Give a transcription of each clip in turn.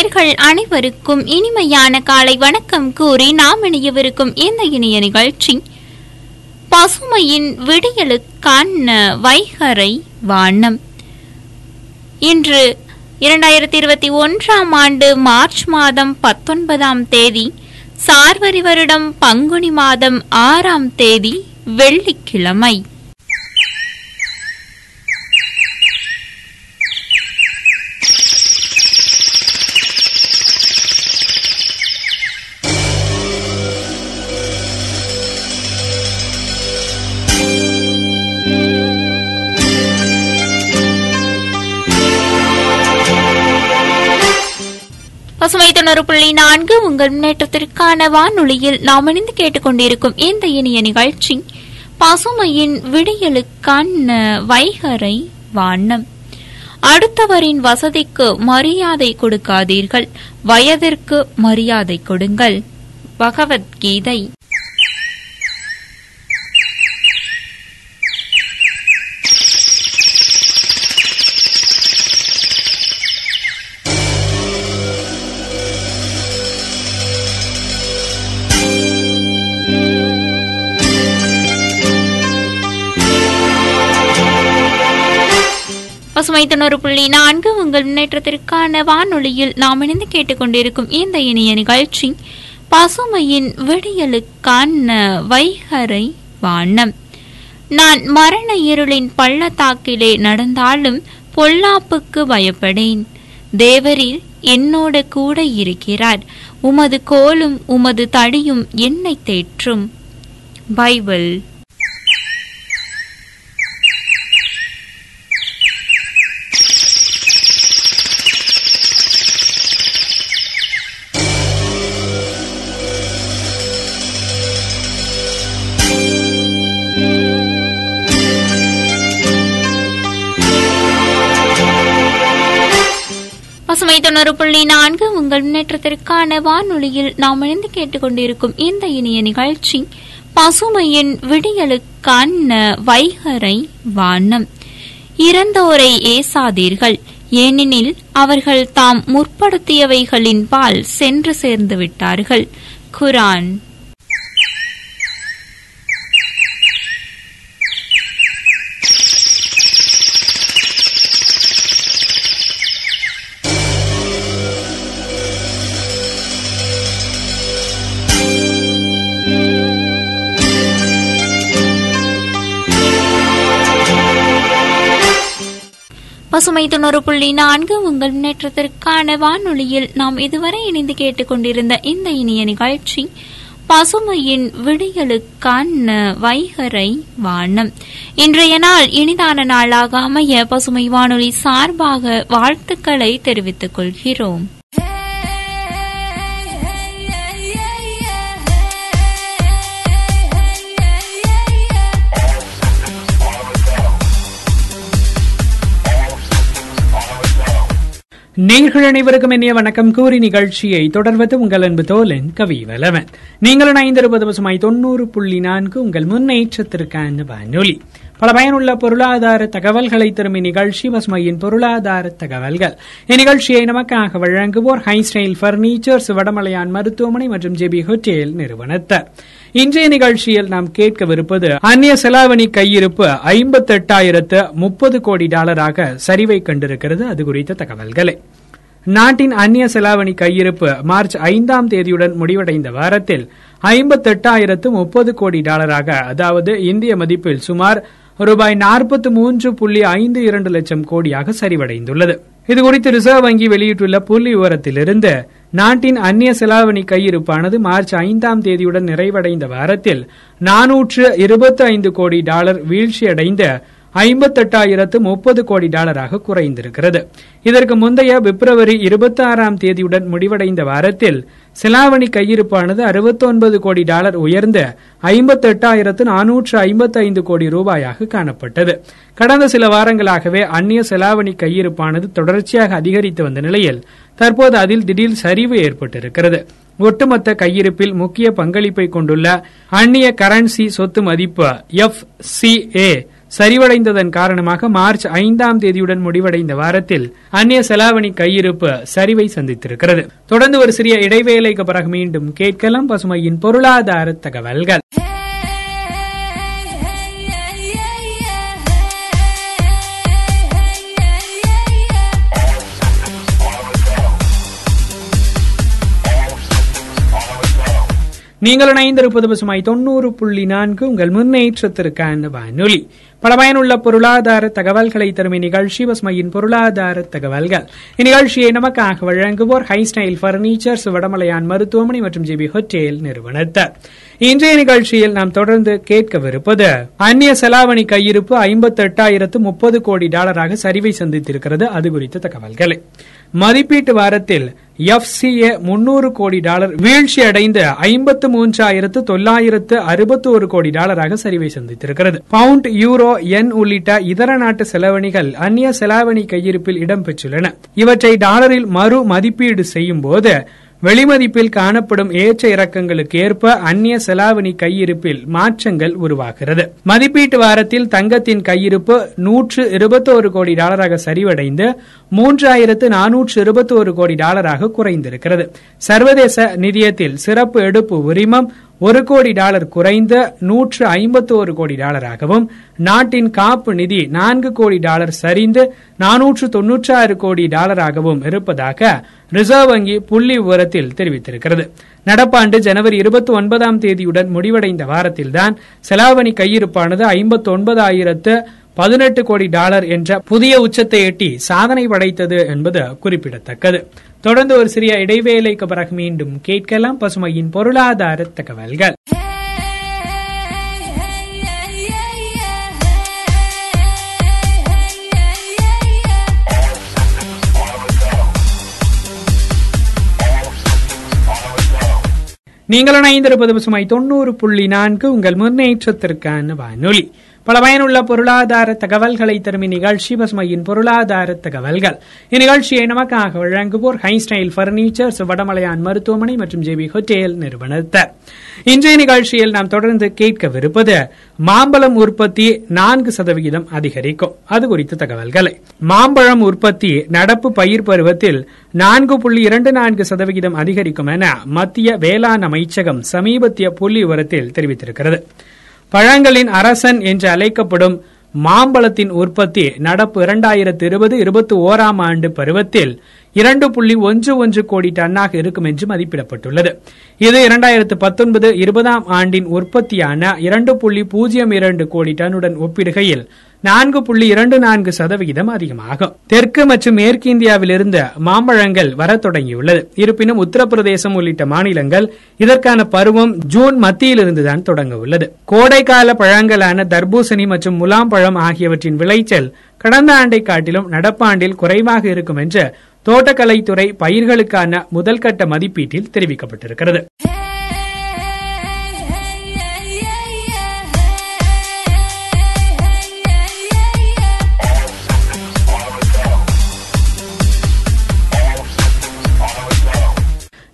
நேர்கள் அனைவருக்கும் இனிமையான காலை வணக்கம் கூறி நாம் இணையவிருக்கும் இந்த இனிய நிகழ்ச்சி. பசுமையின் விடியலுக்கான வைகரை வானம். இன்று இரண்டாயிரத்தி இருபத்தி ஒன்றாம் ஆண்டு மார்ச் மாதம் பத்தொன்பதாம் தேதி சார்வரி வருடம் பங்குனி மாதம் ஆறாம் தேதி வெள்ளிக்கிழமை. தொண்ணூறு புள்ளி நான்கு உங்கள் முன்னேற்றத்திற்கான வானொலியில் நாம் இணைந்து கேட்டுக்கொண்டிருக்கும் இந்த இனிய நிகழ்ச்சி பசுமையின் விடியலுக்கான வைகரை வானம். அடுத்தவரின் வசதிக்கு மரியாதை கொடுக்காதீர்கள். வயதிற்கு மரியாதை கொடுங்கள். பகவத்கீதை. பசுமை தொண்ணூறு புள்ளி நான்கு உங்கள் முன்னேற்றத்திற்கான வானொலியில் நாம் இணைந்து கேட்டுக்கொண்டிருக்கும் இந்த இனிய நிகழ்ச்சி பசுமையின் விடியலுக்கான வைகரை வானம். நான் மரண இருளின் பள்ளத்தாக்கிலே நடந்தாலும் பொல்லாப்புக்கு பயப்படேன். தேவரில் என்னோட கூட இருக்கிறார். உமது கோலும் உமது தடியும் என்னை தேற்றும். பைபிள். சுமை தொண்ணூறு புள்ளி நான்கு உங்கள் முன்னேற்றத்திற்கான வானொலியில் நாம் இணைந்து கேட்டுக்கொண்டிருக்கும் இந்த இனிய நிகழ்ச்சி பசுமையின் விடியலுக்கான வைகரை வானம். இறந்தோரை ஏசாதீர்கள். ஏனெனில் அவர்கள் தாம் முற்படுத்தியவைகளின் பால் சென்று சேர்ந்து விட்டார்கள். குரான் பசுமை தொண்ணூறு புள்ளி நான்கு உங்கள் முன்னேற்றத்திற்கான வானொலியில் நாம் இதுவரை இணைந்து கேட்டுக்கொண்டிருந்த இந்த இனிய நிகழ்ச்சி பசுமையின் விடியலுக்கான வைகரை வானம். இன்றைய நாள் இனிதான நாளாக அமைய பசுமை வானொலி சார்பாக வாழ்த்துக்களை தெரிவித்துக் கொள்கிறோம். நேர்கள் அனைவருக்கும் இனிய வணக்கம். கூறி நிகழ்ச்சியை தொடர்வது உங்கள் அன்பு தோலன் கவி வலவன் நீங்கள் இணைந்திருப்பது பசுமாய் தொண்ணூறு புள்ளி நான்கு. உங்கள் முன்னேற்றத்திற்கான வானொலி. பல பயனுள்ள பொருளாதார தகவல்களை தரும் இந்நிகழ்ச்சி பசுமையின் பொருளாதார தகவல்கள். இந்நிகழ்ச்சியை நமக்காக வழங்குவோர் ஹை ஸ்டைல் பர்னிச்சர்ஸ் வடமலையான் மருத்துவமனை மற்றும் ஜெபி ஹோட்டேல் நிறுவனத்தர். இன்றைய நிகழ்ச்சியில் நாம் கேட்கவிருப்பது அந்நிய செலாவணி கையிருப்பு ஐம்பத்தி எட்டாயிரத்து முப்பது கோடி டாலராக சரிவை கண்டிருக்கிறது. அது குறித்த தகவல்களை. நாட்டின் அந்நிய செலாவணி கையிருப்பு மார்ச் ஐந்தாம் தேதியுடன் முடிவடைந்த வாரத்தில் ஐம்பத்தெட்டாயிரத்து முப்பது கோடி டாலராக அதாவது இந்திய மதிப்பில் சுமார் ரூபாய் நாற்பத்தி மூன்று புள்ளி ஐந்து இரண்டு லட்சம் கோடியாக சரிவடைந்துள்ளது. இதுகுறித்து ரிசர்வ் வங்கி வெளியிட்டுள்ள புள்ளி விவரத்திலிருந்து நாட்டின் அந்நிய செலாவணி கையிருப்பானது மார்ச் ஐந்தாம் தேதியுடன் நிறைவடைந்த வாரத்தில் நானூற்று இருபத்தி ஐந்து கோடி டாலர் வீழ்ச்சியடைந்த ஐம்பத்தெட்டாயிரத்து முப்பது கோடி டாலராக குறைந்திருக்கிறது. இதற்கு முந்தைய பிப்ரவரி இருபத்தி ஆறாம் தேதியுடன் முடிவடைந்த வாரத்தில் சிலாவணி கையிருப்பானது அறுபத்தொன்பது கோடி டாலர் உயர்ந்த ஐம்பத்தெட்டாயிரத்து நானூற்று ஐம்பத்தி ஐந்து கோடி ரூபாயாக காணப்பட்டது. கடந்த சில வாரங்களாகவே அந்நிய செலாவணி கையிருப்பானது தொடர்ச்சியாக அதிகரித்து வந்த நிலையில் தற்போது அதில் திடீர் சரிவு ஏற்பட்டிருக்கிறது. ஒட்டுமொத்த கையிருப்பில் முக்கிய பங்களிப்பை கொண்டுள்ள அந்நிய கரன்சி சொத்து மதிப்பு எஃப் சி ஏ சரிவடைந்ததன் காரணமாக மார்ச் ஐந்தாம் தேதியுடன் முடிவடைந்த வாரத்தில் அந்நிய செலாவணி கையிருப்பு சரிவை சந்தித்திருக்கிறது. தொடர்ந்து ஒரு சிறிய இடைவேளைக்கு பிறகு மீண்டும் கேட்கலாம் பசுமையின் பொருளாதார தகவல்கள். நீங்கள் இணைந்திருப்பது பசுமாய் தொண்ணூறு புள்ளி நான்கு உங்கள் முன்னேற்றத்திற்கான வானொலி. பல பயனுள்ள பொருளாதார தகவல்களை தரும் இந்நிகழ்ச்சி பசுமையின் பொருளாதார தகவல்கள். இந்நிகழ்ச்சியை நமக்காக வழங்குவோர் ஹை ஸ்டைல் பர்னிச்சர்ஸ் வடமலையான் மருத்துவமனை மற்றும் ஜிபி ஹோட்டேல் நிறுவனத்தார். இன்றைய நிகழ்ச்சியில் நாம் தொடர்ந்து கேட்கவிருப்பது அந்நிய செலாவணி கையிருப்பு ஐம்பத்தி எட்டாயிரத்து முப்பது கோடி டாலராக சரிவை சந்தித்திருக்கிறது. அது குறித்த தகவல்களை. மதிப்பீட்டு வாரத்தில் எஃப்சிஏ முன்னூறு கோடி டாலர் வீழ்ச்சி அடைந்து ஐம்பத்து மூன்றாயிரத்து தொள்ளாயிரத்து அறுபத்தோரு கோடி டாலராக சரிவை சந்தித்திருக்கிறது. பவுண்ட் யூரோ என் உள்ளிட்ட இதர நாட்டு செலவணிகள் அந்நிய செலாவணி கையிருப்பில் இடம்பெற்றுள்ளன. இவற்றை டாலரில் மறு மதிப்பீடு செய்யும் போது வெளிமதிப்பில் காணப்படும் ஏற்ற இறக்கங்களுக்கு ஏற்ப அந்நிய செலாவணி கையிருப்பில் மாற்றங்கள் உருவாகிறது. மதிப்பீட்டு வாரத்தில் தங்கத்தின் கையிருப்பு நூற்று இருபத்தோரு கோடி டாலராக சரிவடைந்து மூன்றாயிரத்து நானூற்று இருபத்தோரு கோடி டாலராக குறைந்திருக்கிறது. சர்வதேச நிதியத்தில் சிறப்பு எடுப்பு உரிமம் ஒரு கோடி டாலர் குறைந்த நூற்று ஐம்பத்தோரு கோடி டாலராகவும் நாட்டின் காப்பு நிதி நான்கு கோடி டாலர் சரிந்து நானூற்று தொன்னூற்றாறு கோடி டாலராகவும் இருப்பதாக ரிசர்வ் வங்கி புள்ளி விவரத்தில் தெரிவித்திருக்கிறது. நடப்பாண்டு ஜனவரி இருபத்தி ஒன்பதாம் தேதியுடன் முடிவடைந்த வாரத்தில்தான் செலாவணி கையிருப்பானது ஐம்பத்தி ஒன்பதாயிரத்து பதினெட்டு கோடி டாலர் என்ற புதிய உச்சத்தை எட்டி சாதனை படைத்தது என்பது குறிப்பிடத்தக்கது. தொடர்ந்து ஒரு சிறிய இடைவேளைக்கு பிறகு மீண்டும் கேட்கலாம் பசுமையின் பொருளாதார தகவல்கள். நீங்கள் இணைந்திருப்பது பசுமை தொண்ணூறு புள்ளி நான்கு உங்கள் முன்னேற்றத்திற்கான வானொலி. பல பயனுள்ள பொருளாதார தகவல்களை தரும் இந்நிகழ்ச்சி பசுமையின் பொருளாதார தகவல்கள். இந்நிகழ்ச்சியை நமக்காக வழங்குவோர் ஹைஸ்டைல் பர்னிச்சர்ஸ் வடமலையான் மருத்துவமனை மற்றும் ஜேபி ஹோட்டேல் நிறுவனத்தர் இன்றைய நிகழ்ச்சியில் நாம் தொடர்ந்து கேட்கவிருப்பது மாம்பழம் உற்பத்தி நான்கு சதவிகிதம் அதிகரிக்கும். அது குறித்த தகவல்களை. மாம்பழம் உற்பத்தி நடப்பு பயிர் பருவத்தில் நான்கு புள்ளி இரண்டு நான்கு சதவிகிதம் அதிகரிக்கும் என மத்திய வேளாண் அமைச்சகம் சமீபத்திய புள்ளி விவரத்தில் தெரிவித்திருக்கிறது. பழங்களின் அரசன் என்று அழைக்கப்படும் மாம்பழத்தின் உற்பத்தி நடப்பு இரண்டாயிரத்தி இருபது இருபத்தி ஓராம் ஆண்டு பருவத்தில் இரண்டு புள்ளி ஒன்று ஒன்று கோடி டன்னாக இருக்கும் என்று மதிப்பிடப்பட்டுள்ளது. இது இரண்டாயிரத்து பத்தொன்பது இருபதாம் ஆண்டின் உற்பத்தியான இரண்டு புள்ளி பூஜ்ஜியம் இரண்டு கோடி டன்னுடன் ஒப்பிடுகையில் நான்கு புள்ளி இரண்டு நான்கு சதவிகிதம் அதிகமாகும். தெற்கு மற்றும் மேற்கு இந்தியாவிலிருந்து மாம்பழங்கள் வர தொடங்கியுள்ளது. இருப்பினும் உத்தரப்பிரதேசம் உள்ளிட்ட மாநிலங்கள் இதற்கான பருவம் ஜூன் மத்தியிலிருந்துதான் தொடங்க உள்ளது கோடைக்கால பழங்களான தர்பூசணி மற்றும் முலாம் பழம் ஆகியவற்றின் விளைச்சல் கடந்த ஆண்டை காட்டிலும் நடப்பாண்டில் குறைவாக இருக்கும் என்று தோட்டக்கலைத்துறை பயிர்களுக்கான முதல்கட்ட மதிப்பீட்டில் தெரிவிக்கப்பட்டிருக்கிறது.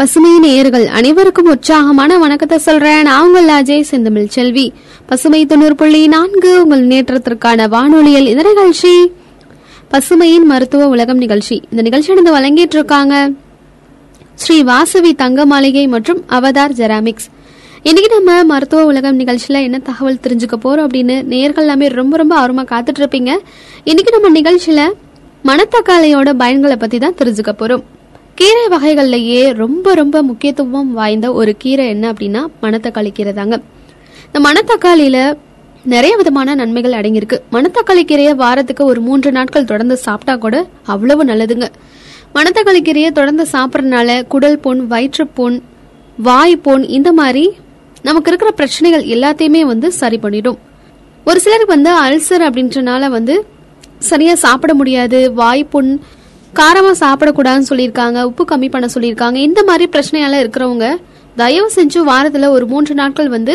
பசுமை நேயர்கள் அனைவருக்கும் உற்சாகமான வணக்கத்தை சொல்றேன். நான் உங்கள் அஜய் செந்தமிழ் செல்வி. பசுமை தொண்ணூறு புள்ளி நான்கு உங்கள் நேற்றத்திற்கான வானொலியில் இந்த நிகழ்ச்சி. பசுமையின் மருத்துவ உலகம் நிகழ்ச்சி. இந்த நிகழ்ச்சி நடந்து வழங்கிட்டு இருக்காங்க. ஸ்ரீ வாசவி தங்க மாளிகை மற்றும் அவதார் ஜெராமிக்ஸ். இன்னைக்கு நம்ம மருத்துவ உலகம் நிகழ்ச்சியில என்ன தகவல் தெரிஞ்சுக்க போறோம் அப்படின்னு நேர்கள் எல்லாமே ரொம்ப ரொம்ப ஆர்வமா காத்துட்டு இருப்பீங்க. இன்னைக்கு நம்ம நிகழ்ச்சியில மணத்தக்காளியோட பயன்களை பத்தி தான் தெரிஞ்சுக்க போறோம். கீரை வகைகள்லயே ரொம்ப ரொம்ப முக்கியத்துவம் வாய்ந்த ஒரு கீரை என்ன அப்படின்னா மணத்தக்காளி கீரை தாங்க. இந்த மணத்தக்காளியில நிறைய விதமான நன்மைகள் அடங்கியிருக்கு. மணத்தக்காளி கீரையை வாரத்துக்கு ஒரு மூன்று நாட்கள் தொடர்ந்து சாப்பிட்டா கூட அவ்வளவு நல்லதுங்க. மணத்தக்காளி கீரையை தொடர்ந்து சாப்பிட்றதுனால குடல் புண் வயிற்றுப்புண் வாய் புண் இந்த மாதிரி நமக்கு இருக்கிற பிரச்சனைகள் எல்லாத்தையுமே வந்து சரி பண்ணிடும். ஒரு சிலருக்கு வந்து அல்சர் அப்படின்றனால வந்து சரியா சாப்பிட முடியாது. வாய்ப்புண் காரமா சாப்பிடக்கூடாதுன்னு சொல்லியிருக்காங்க உப்பு கம்மி பண்ண சொல்லியிருக்காங்க. இந்த மாதிரி பிரச்சனையால இருக்கிறவங்க தயவு செஞ்சு வாரத்துல ஒரு மூன்று நாட்கள் வந்து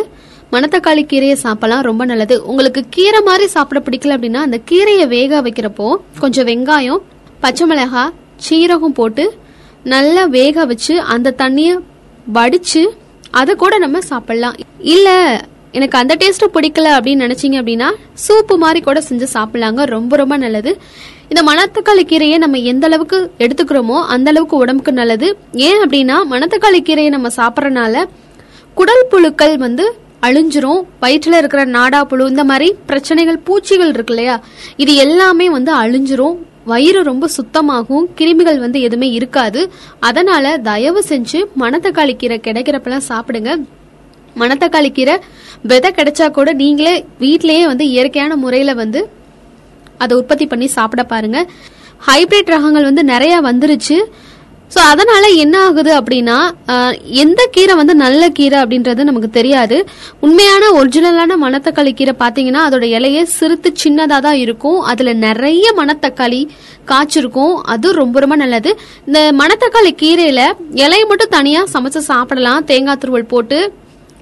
மணத்தக்காளி கீரையை சாப்பிடலாம் ரொம்ப நல்லது. உங்களுக்கு கீரை மாதிரி சாப்பிட பிடிக்கல அப்படின்னா அந்த கீரையை வேக வைக்கிறப்போ கொஞ்சம் வெங்காயம் பச்சை மிளகாய் சீரகம் போட்டு நல்லா வேக வச்சு அந்த தண்ணிய வடிச்சு அதை கூட நம்ம சாப்பிடலாம். இல்ல எனக்கு அந்த டேஸ்ட் பிடிக்கல அப்படின்னு நினைச்சீங்க அப்படின்னா சூப்பு மாதிரி கூட செஞ்சு சாப்பிடலாங்க. ரொம்ப ரொம்ப நல்லது. இந்த மணத்தக்காளி கீரையை நம்ம எந்த அளவுக்கு எடுத்துக்கிறோமோ அந்த அளவுக்கு உடம்புக்கு நல்லது. ஏன் அப்படின்னா மணத்தக்காளி கீரையை நம்ம சாப்பிட்றனால குடல் புழுக்கள் வந்து அழிஞ்சிரும். வயிற்றுல இருக்கிற நாடா புழு இந்த மாதிரி பிரச்சனைகள் பூச்சிகள் இருக்கு இல்லையா? இது எல்லாமே வந்து அழிஞ்சிரும். வயிறு ரொம்ப சுத்தமாகும். கிருமிகள் வந்து எதுவுமே இருக்காது. அதனால தயவு செஞ்சு மணத்தக்காளி கீரை கிடைக்கிறப்பெல்லாம் சாப்பிடுங்க. மணத்தக்காளி கீரை விதை கிடைச்சா கூட நீங்களே வீட்டிலேயே வந்து இயற்கையான முறையில வந்து அதை உற்பத்தி பண்ணி சாப்பிட பாருங்க. ஹைபிரிட் ரகங்கள் வந்து நிறைய வந்துருச்சு. ஸோ அதனால என்ன ஆகுது அப்படின்னா எந்த கீரை வந்து நல்ல கீரை அப்படின்றது நமக்கு தெரியாது. உண்மையான ஒரிஜினலான மணத்தக்காளி கீரை பார்த்தீங்கன்னா அதோட இலையே சிறுத்து சின்னதாக தான் இருக்கும். அதில் நிறைய மணத்தக்காளி காய்ச்சிருக்கும். அது ரொம்ப ரொம்ப நல்லது. இந்த மணத்தக்காளி கீரையில இலையை மட்டும் தனியாக சமைச்சு சாப்பிடலாம். தேங்காய் துருவல் போட்டு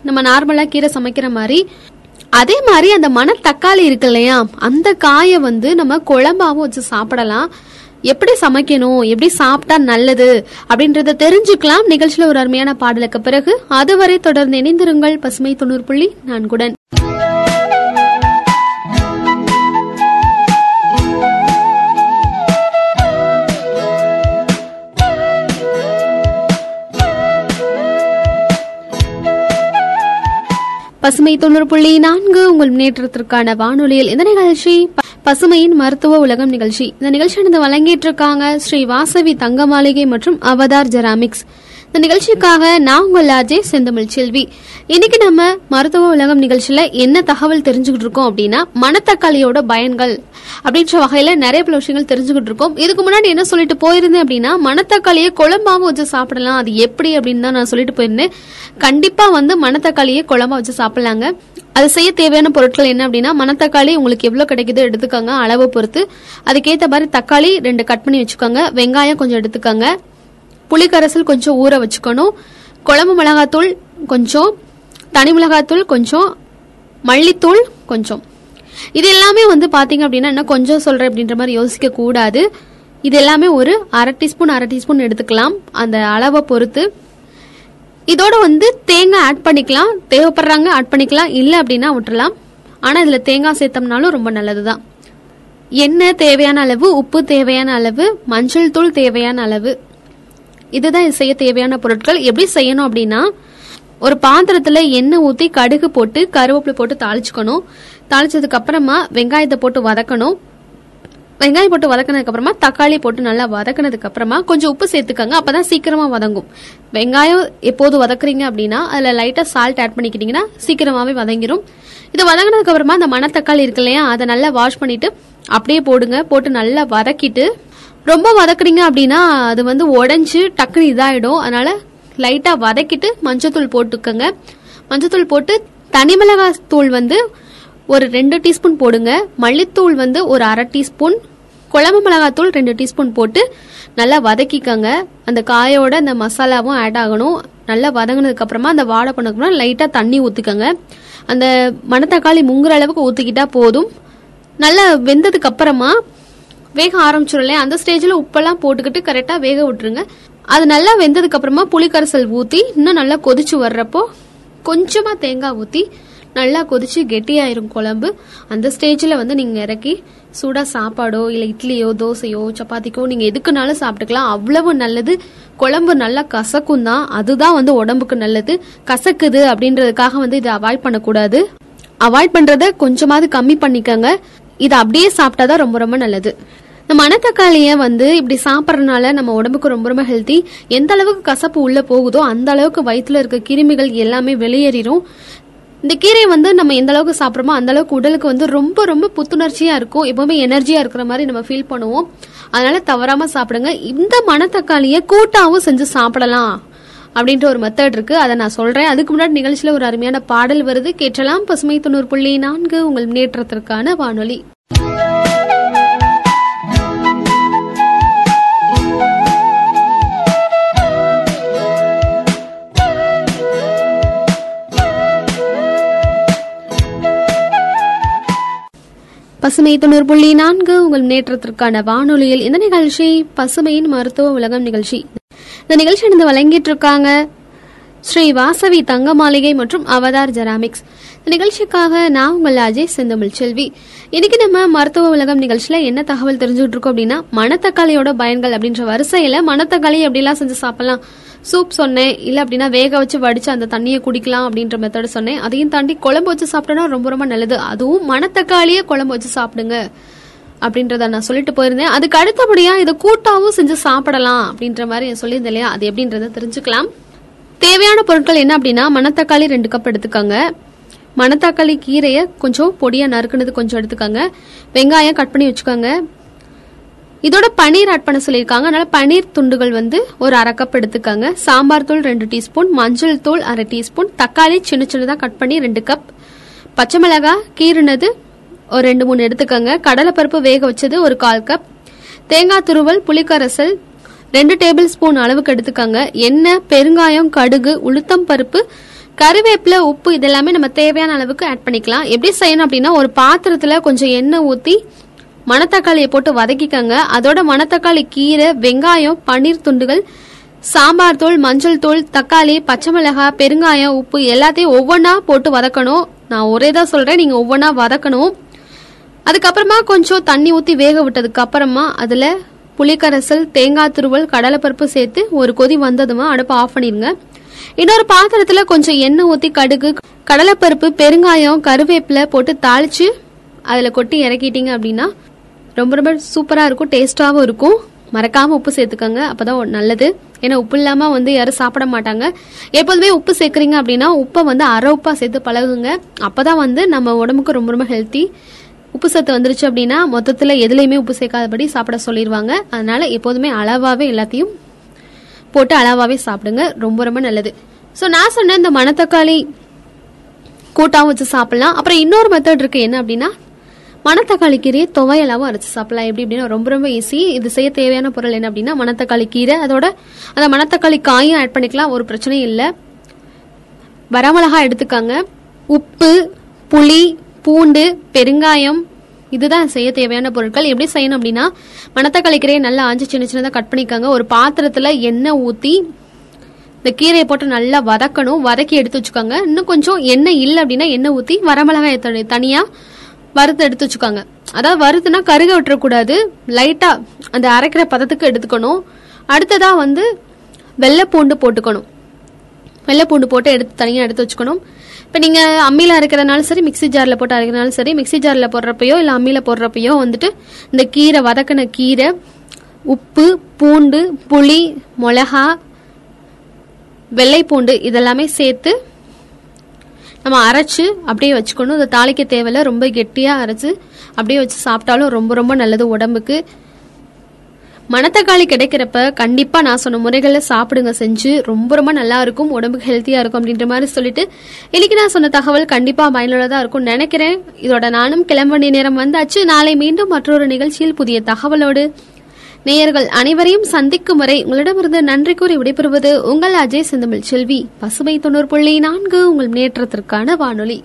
நம்ம நார்மலாக கீரை சமைக்கிற மாதிரி அதே மாதிரி அந்த மணத்தக்காளி இருக்கு இல்லையா அந்த காயை வந்து நம்ம குழம்பாவும் வச்சு சாப்பிடலாம். எப்படி சமைக்கணும் எப்படி சாப்பிட்டா நல்லது அப்படின்றத தெரிஞ்சுக்கலாம் நிகழ்ச்சியில ஒரு அருமையான பாடலுக்கு பிறகு. அதுவரை தொடர்ந்து இணைந்திருங்கள் பசுமை தொண்ணூறு புள்ளி நான்குடன். பசுமை தொண்ணூறு புள்ளி நான்கு உங்கள் முன்னேற்றத்திற்கான வானொலியில் இந்த நிகழ்ச்சி. பசுமையின் மருத்துவ உலகம் நிகழ்ச்சி. இந்த நிகழ்ச்சியானது வழங்கிட்டு இருக்காங்க ஸ்ரீ வாசவி தங்க மாளிகை மற்றும் அவதார் ஜெராமிக்ஸ். இந்த நிகழ்ச்சிக்காக நான் உங்கள் அஜய் செந்தமிழ் செல்வி. இன்னைக்கு நம்ம மருத்துவ உலகம் நிகழ்ச்சியில என்ன தகவல் தெரிஞ்சுக்கிட்டு இருக்கோம் அப்படின்னா மணத்தக்காளியோட பயன்கள் அப்படின்ற வகையில நிறைய பல விஷயங்கள் தெரிஞ்சுக்கிட்டு இருக்கோம். இதுக்கு முன்னாடி என்ன சொல்லிட்டு போயிருந்தேன் அப்படின்னா மணத்தக்காளியை குழம்பாவும் வச்சு சாப்பிடலாம். அது எப்படி அப்படின்னு தான் நான் சொல்லிட்டு போயிருந்தேன். கண்டிப்பா வந்து மணத்தக்காளியை குழம்பா வச்சு சாப்பிடலாங்க. அது செய்ய தேவையான பொருட்கள் என்ன அப்படின்னா மணத்தக்காளி உங்களுக்கு எவ்வளவு கிடைக்குதோ எடுத்துக்கோங்க அளவை பொறுத்து. அதுக்கேற்ற மாதிரி தக்காளி ரெண்டு கட் பண்ணி வச்சுக்கோங்க. வெங்காயம் கொஞ்சம் எடுத்துக்கோங்க. புளிக்கரைசல் கொஞ்சம் ஊற வச்சுக்கணும். குழம்பு மிளகாத்தூள் கொஞ்சம் தனி மிளகாத்தூள் கொஞ்சம் மல்லித்தூள் கொஞ்சம். இது எல்லாமே வந்து பாத்தீங்க அப்படின்னா என்ன கொஞ்சம் சொல்கிறேன் அப்படின்ற மாதிரி யோசிக்க கூடாது. இது எல்லாமே ஒரு அரை டீஸ்பூன் அரை டீஸ்பூன் எடுத்துக்கலாம். அந்த அளவை பொறுத்து. இதோட வந்து தேங்காய் ஆட் பண்ணிக்கலாம். தேவைப்படுறாங்க ஆட் பண்ணிக்கலாம். இல்லை அப்படின்னா விட்டுறலாம். ஆனால் இதில் தேங்காய் சேர்த்தோம்னாலும் ரொம்ப நல்லது தான் எண்ணெய் தேவையான அளவு உப்பு தேவையான அளவு மஞ்சள் தூள் தேவையான அளவு. இதுதான் இது செய்ய தேவையான பொருட்கள். எப்படி செய்யணும் அப்படின்னா ஒரு பாத்திரத்துல எண்ணெய் ஊத்தி கடுகு போட்டு கருவேப்பிலை போட்டு தாளிச்சுக்கணும். தாளிச்சதுக்கு அப்புறமா வெங்காயத்தை போட்டு வதக்கணும். வெங்காயம் போட்டு வதக்கினதுக்கு அப்புறமா தக்காளி போட்டு நல்லா வதக்கினதுக்கு அப்புறமா கொஞ்சம் உப்பு சேர்த்துக்கோங்க. அப்பதான் சீக்கிரமா வதங்கும். வெங்காயம் எப்போது வதக்குறீங்க அப்படின்னா அதுல லைட்டா சால்ட் ஆட் பண்ணிக்கிட்டீங்கன்னா சீக்கிரமாவே வதங்கிரும். இது வதங்கினதுக்கு அப்புறமா அந்த மணத்தக்காளி இருக்கு இல்லையா அதை நல்லா வாஷ் பண்ணிட்டு அப்படியே போடுங்க. போட்டு நல்லா வதக்கிட்டு ரொம்ப வதக்குறீங்க அப்படின்னா அது வந்து உடஞ்சி டக்குனு இதாயிடும். அதனால லைட்டா வதக்கிட்டு மஞ்சத்தூள் போட்டுக்கோங்க. மஞ்சத்தூள் போட்டு தனி மிளகாய் தூள் வந்து ஒரு ரெண்டு டீஸ்பூன் போடுங்க. மல்லித்தூள் வந்து ஒரு அரை டீஸ்பூன். குழம்பு மிளகாத்தூள் ரெண்டு டீஸ்பூன் போட்டு நல்லா வதக்கிக்கோங்க. அந்த காயோட அந்த மசாலாவும் ஆட் ஆகணும். நல்லா வதங்கினதுக்கு அப்புறமா அந்த வாடை பண்ணதுக்கப்புறம் லைட்டா தண்ணி ஊற்றிக்கோங்க அந்த மணத்தக்காளி முங்குற அளவுக்கு ஊத்திக்கிட்டா போதும். நல்லா வெந்ததுக்கு அப்புறமா வேக ஆரம்பிச்சிடும் அந்த ஸ்டேஜில் உப்பெல்லாம் போட்டுக்கிட்டு கரெக்டாக வேக விட்டுருங்க. அது நல்லா வெந்ததுக்கு அப்புறமா புளிக்கரைசல் ஊற்றி இன்னும் நல்லா கொதிச்சு வர்றப்போ கொஞ்சமாக தேங்காய் ஊற்றி நல்லா கொதிச்சு கெட்டியாயிரும் குழம்பு. அந்த ஸ்டேஜில் வந்து நீங்கள் இறக்கி சூடாக சாப்பாடோ இல்லை இட்லியோ தோசையோ சப்பாத்திக்கோ நீங்கள் எதுக்குனாலும் சாப்பிட்டுக்கலாம். அவ்வளவு நல்லது. குழம்பு நல்லா கசக்கும் தான். அதுதான் வந்து உடம்புக்கு நல்லது. கசக்குது அப்படின்றதுக்காக வந்து இதை அவாய்ட் பண்ணக்கூடாது. அவாய்ட் பண்றத கொஞ்சமாவது கம்மி பண்ணிக்கோங்க. இதை அப்படியே சாப்பிட்டாதான் ரொம்ப ரொம்ப நல்லது. இந்த மணத்தக்காளியை வந்து இப்படி சாப்பிட்றதுனால நம்ம உடம்புக்கு ரொம்ப ரொம்ப ஹெல்த்தி எந்த அளவுக்கு கசப்பு உள்ளே போகுதோ அந்த அளவுக்கு வயிற்றுல இருக்க கிருமிகள் எல்லாமே வெளியேறிடும் இந்த கீரை வந்து நம்ம எந்த அளவுக்கு சாப்பிட்றோமோ அந்த அளவுக்கு உடலுக்கு வந்து ரொம்ப ரொம்ப புத்துணர்ச்சியா இருக்கும். எப்பவுமே எனர்ஜியா இருக்கிற மாதிரி நம்ம ஃபீல் பண்ணுவோம். அதனால தவறாம சாப்பிடுங்க. இந்த மணத்தக்காளியை கூட்டாவும் செஞ்சு சாப்பிடலாம் அப்படின்ற ஒரு மெத்தட் இருக்கு. அதை நான் சொல்றேன். அதுக்கு முன்னாடி நிகழ்ச்சியில ஒரு அருமையான பாடல் வருது. கேட்டலாம் பசுமை தொண்ணூறு புள்ளி நான்கு உங்கள் முன்னேற்றத்திற்கான வானொலி. பசுமை தொண்ணூறு புள்ளி நான்கு உங்கள் முன்னேற்றத்திற்கான வானொலியில் இந்த நிகழ்ச்சி பசுமையின் மருத்துவ உலகம் நிகழ்ச்சி. இந்த நிகழ்ச்சி இருந்து வழங்கிட்டு இருக்காங்க ஸ்ரீ வாசவி தங்க மாளிகை மற்றும் அவதார் ஜெராமிக்ஸ். இந்த நிகழ்ச்சிக்காக நான் உங்கள் அஜய் செந்தமிழ் செல்வி. இன்னைக்கு நம்ம மருத்துவ உலகம் நிகழ்ச்சியில என்ன தகவல் தெரிஞ்சுட்டு இருக்கோம் அப்படின்னா மணத்தக்காளியோட பயன்கள் அப்படின்ற வரிசையில மணத்தக்காளி எப்படிலாம் செஞ்சு சாப்பிடலாம் சூப் சொன்னேன் இல்ல அப்படின்னா வேக வச்சு வடிச்சு அந்த தண்ணியை குடிக்கலாம் அப்படின்ற மெத்தட் சொன்னேன். அதையும் தாண்டி குழம்பு வச்சு சாப்பிட்டோன்னா ரொம்ப ரொம்ப நல்லது. அதுவும் மணத்தக்காளியே குழம்பு வச்சு சாப்பிடுங்க அப்படின்றத நான் சொல்லிட்டு போயிருந்தேன். அதுக்கு அடுத்தபடியா இதை கூட்டாவும் செஞ்சு சாப்பிடலாம் அப்படின்ற மாதிரி நான் சொல்லியிருந்தேன் இல்லையா? அது எப்படின்றத தெரிஞ்சுக்கலாம். தேவையான பொருட்கள் என்ன அப்படின்னா மணத்தக்காளி ரெண்டு கப் எடுத்துக்கோங்க. மணத்தக்காளி கீரையை கொஞ்சம் பொடியா நறுக்குனது கொஞ்சம் எடுத்துக்கோங்க. வெங்காயம் கட் பண்ணி வச்சுக்கோங்க. இதோட பன்னீர் ஆட் பண்ண சொல்லியிருக்காங்க. அதனால பன்னீர் துண்டுகள் வந்து ஒரு அரை கப் எடுத்துக்கோங்க. சாம்பார் தூள் ரெண்டு டீஸ்பூன் மஞ்சள் தூள் அரை டீஸ்பூன் தக்காளி சின்ன சின்னதாக கட் பண்ணி ரெண்டு கப் பச்சை மிளகாய் கீறுனது ஒரு ரெண்டு மூணு எடுத்துக்கோங்க. கடலைப்பருப்பு வேக வச்சது ஒரு கால் கப் தேங்காய் துருவல் புளிக்கரசல் ரெண்டு டேபிள் ஸ்பூன் அளவுக்கு எடுத்துக்கோங்க. எண்ணெய் பெருங்காயம் கடுகு உளுத்தம் பருப்பு கருவேப்பில உப்பு இதெல்லாமே நம்ம தேவையான அளவுக்கு ஆட் பண்ணிக்கலாம். எப்படி செய்யணும் அப்படின்னா ஒரு பாத்திரத்துல கொஞ்சம் எண்ணெய் ஊற்றி மணத்தக்காளியை போட்டு வதக்கிக்கங்க. அதோட மணத்தக்காளி கீரை வெங்காயம் பன்னீர் துண்டுகள் சாம்பார் தூள் மஞ்சள் தூள் தக்காளி பச்சை மிளகாய் பெருங்காயம் உப்பு எல்லாத்தையும் ஒவ்வொன்றா போட்டு வதக்கணும். நான் ஒரே தான் சொல்றேன். நீங்க ஒவ்வொன்றா வதக்கணும். அதுக்கப்புறமா கொஞ்சம் தண்ணி ஊற்றி வேக விட்டதுக்கு அப்புறமா அதில் புளிக்கரசல் தேங்காய் துருவல் கடலைப்பருப்பு சேர்த்து ஒரு கொதி வந்ததுமா அடுப்பை ஆஃப் பண்ணிடுங்க. இன்னொரு பாத்திரத்தில் கொஞ்சம் எண்ணெய் ஊற்றி கடுகு கடலைப்பருப்பு பெருங்காயம் கருவேப்பிலை போட்டு தாளிச்சு அதில் கொட்டி இறக்கிட்டீங்க அப்படின்னா ரொம்ப ரொம்ப சூப்பராக இருக்கும் டேஸ்டாகவும் இருக்கும். மறக்காமல் உப்பு சேர்த்துக்கோங்க அப்பதான் நல்லது. ஏன்னா உப்பு இல்லாமல் வந்து யாரும் சாப்பிட மாட்டாங்க. எப்போதுமே உப்பு சேர்க்குறீங்க அப்படின்னா உப்பை வந்து அரை உப்பாக சேர்த்து பழகுங்க. அப்போ தான் வந்து நம்ம உடம்புக்கு ரொம்ப ரொம்ப ஹெல்த்தி உப்பு சத்து வந்துருச்சு அப்படின்னா மொத்தத்தில் எதுலேயுமே உப்பு சேர்க்காதபடி சாப்பிட சொல்லிடுவாங்க அதனால எப்போதுமே அளவாகவே எல்லாத்தையும் போட்டு அளவாகவே சாப்பிடுங்க. ரொம்ப ரொம்ப நல்லது. ஸோ நான் சொன்ன இந்த மணத்தக்காளி கூட்டாகவும் வச்சு சாப்பிடலாம். அப்புறம் இன்னொரு மெத்தட் இருக்கு. என்ன அப்படின்னா மணத்தக்காளி கீரையை துவையலாவும் அரைச்சு சாப்பிடலாம். எப்படி அப்படின்னா ரொம்ப ரொம்ப ஈஸி இது செய்ய தேவையான பொருள் என்ன அப்படின்னா மணத்தக்காளி கீரை. அதோட அந்த மணத்தக்காளி காயும் ஆட் பண்ணிக்கலாம். ஒரு பிரச்சனையும் இல்லை. வரமிளகா எடுத்துக்காங்க. உப்பு புளி பூண்டு பெருங்காயம் இதுதான் செய்ய தேவையான பொருட்கள். எப்படி செய்யணும் அப்படின்னா மணத்தக்காளி கீரையை நல்லா ஆஞ்சு சின்ன சின்னதாக கட் பண்ணிக்காங்க. ஒரு பாத்திரத்தில் எண்ணெய் ஊற்றி இந்த கீரையை போட்டு நல்லா வதக்கணும். வதக்கி எடுத்து வச்சுக்கோங்க. இன்னும் கொஞ்சம் எண்ணெய் இல்லை அப்படின்னா எண்ணெய் ஊற்றி வரமிளகாய் தனி- வறுத்து எடுத்து வச்சுக்கோங்க. அதாவது வறுத்துனா கருக விட்டுறக்கூடாது. லைட்டாக அந்த அரைக்கிற பதத்துக்கு எடுத்துக்கணும். அடுத்ததாக வந்து வெள்ளை பூண்டு போட்டுக்கணும். வெள்ளை பூண்டு போட்டு எடுத்து தனியாக எடுத்து வச்சுக்கணும். இப்போ நீங்கள் அம்மியில் அரைக்கிறதுனாலும் சரி மிக்ஸி ஜாரில் போட்டு அரைக்கிறதுனாலும் சரி மிக்சி ஜாரில் போடுறப்பையோ இல்லை அம்மியில் போடுறப்பையோ வந்துட்டு இந்த கீரை வதக்கின கீரை உப்பு பூண்டு புளி மிளகா வெள்ளை பூண்டு இதெல்லாமே சேர்த்து நம்ம அரைச்சு அப்படியே வச்சுக்கணும். அதை தாளிக்க தேவையில்ல. ரொம்ப கெட்டியாக அரைச்சு அப்படியே வச்சு சாப்பிட்டாலும் ரொம்ப ரொம்ப நல்லது உடம்புக்கு. மணத்தக்காளி கிடைக்கிறப்ப கண்டிப்பா நான் சொன்ன முறைகளில் சாப்பிடுங்க செஞ்சு. ரொம்ப ரொம்ப நல்லா இருக்கும். உடம்புக்கு ஹெல்த்தியா இருக்கும் அப்படின்ற மாதிரி சொல்லிட்டு இன்னைக்கு நான் சொன்ன தகவல் கண்டிப்பா பயனுள்ளதா இருக்கும் நினைக்கிறேன். இதோட நானும் கிளம்ப வேண்டிய நேரம் வந்தாச்சு. நாளை மீண்டும் மற்றொரு நிகழ்ச்சியில் புதிய தகவலோடு நேயர்கள் அனைவரையும் சந்திக்கும் வரை உங்களிடமிருந்து நன்றி கூறி விடைபெறுவது உங்கள் அஜய் செந்தமிழ் செல்வி. பசுமை தொண்ணூறு புள்ளி நான்கு உங்கள் முன்னேற்றத்திற்கான வானொலி.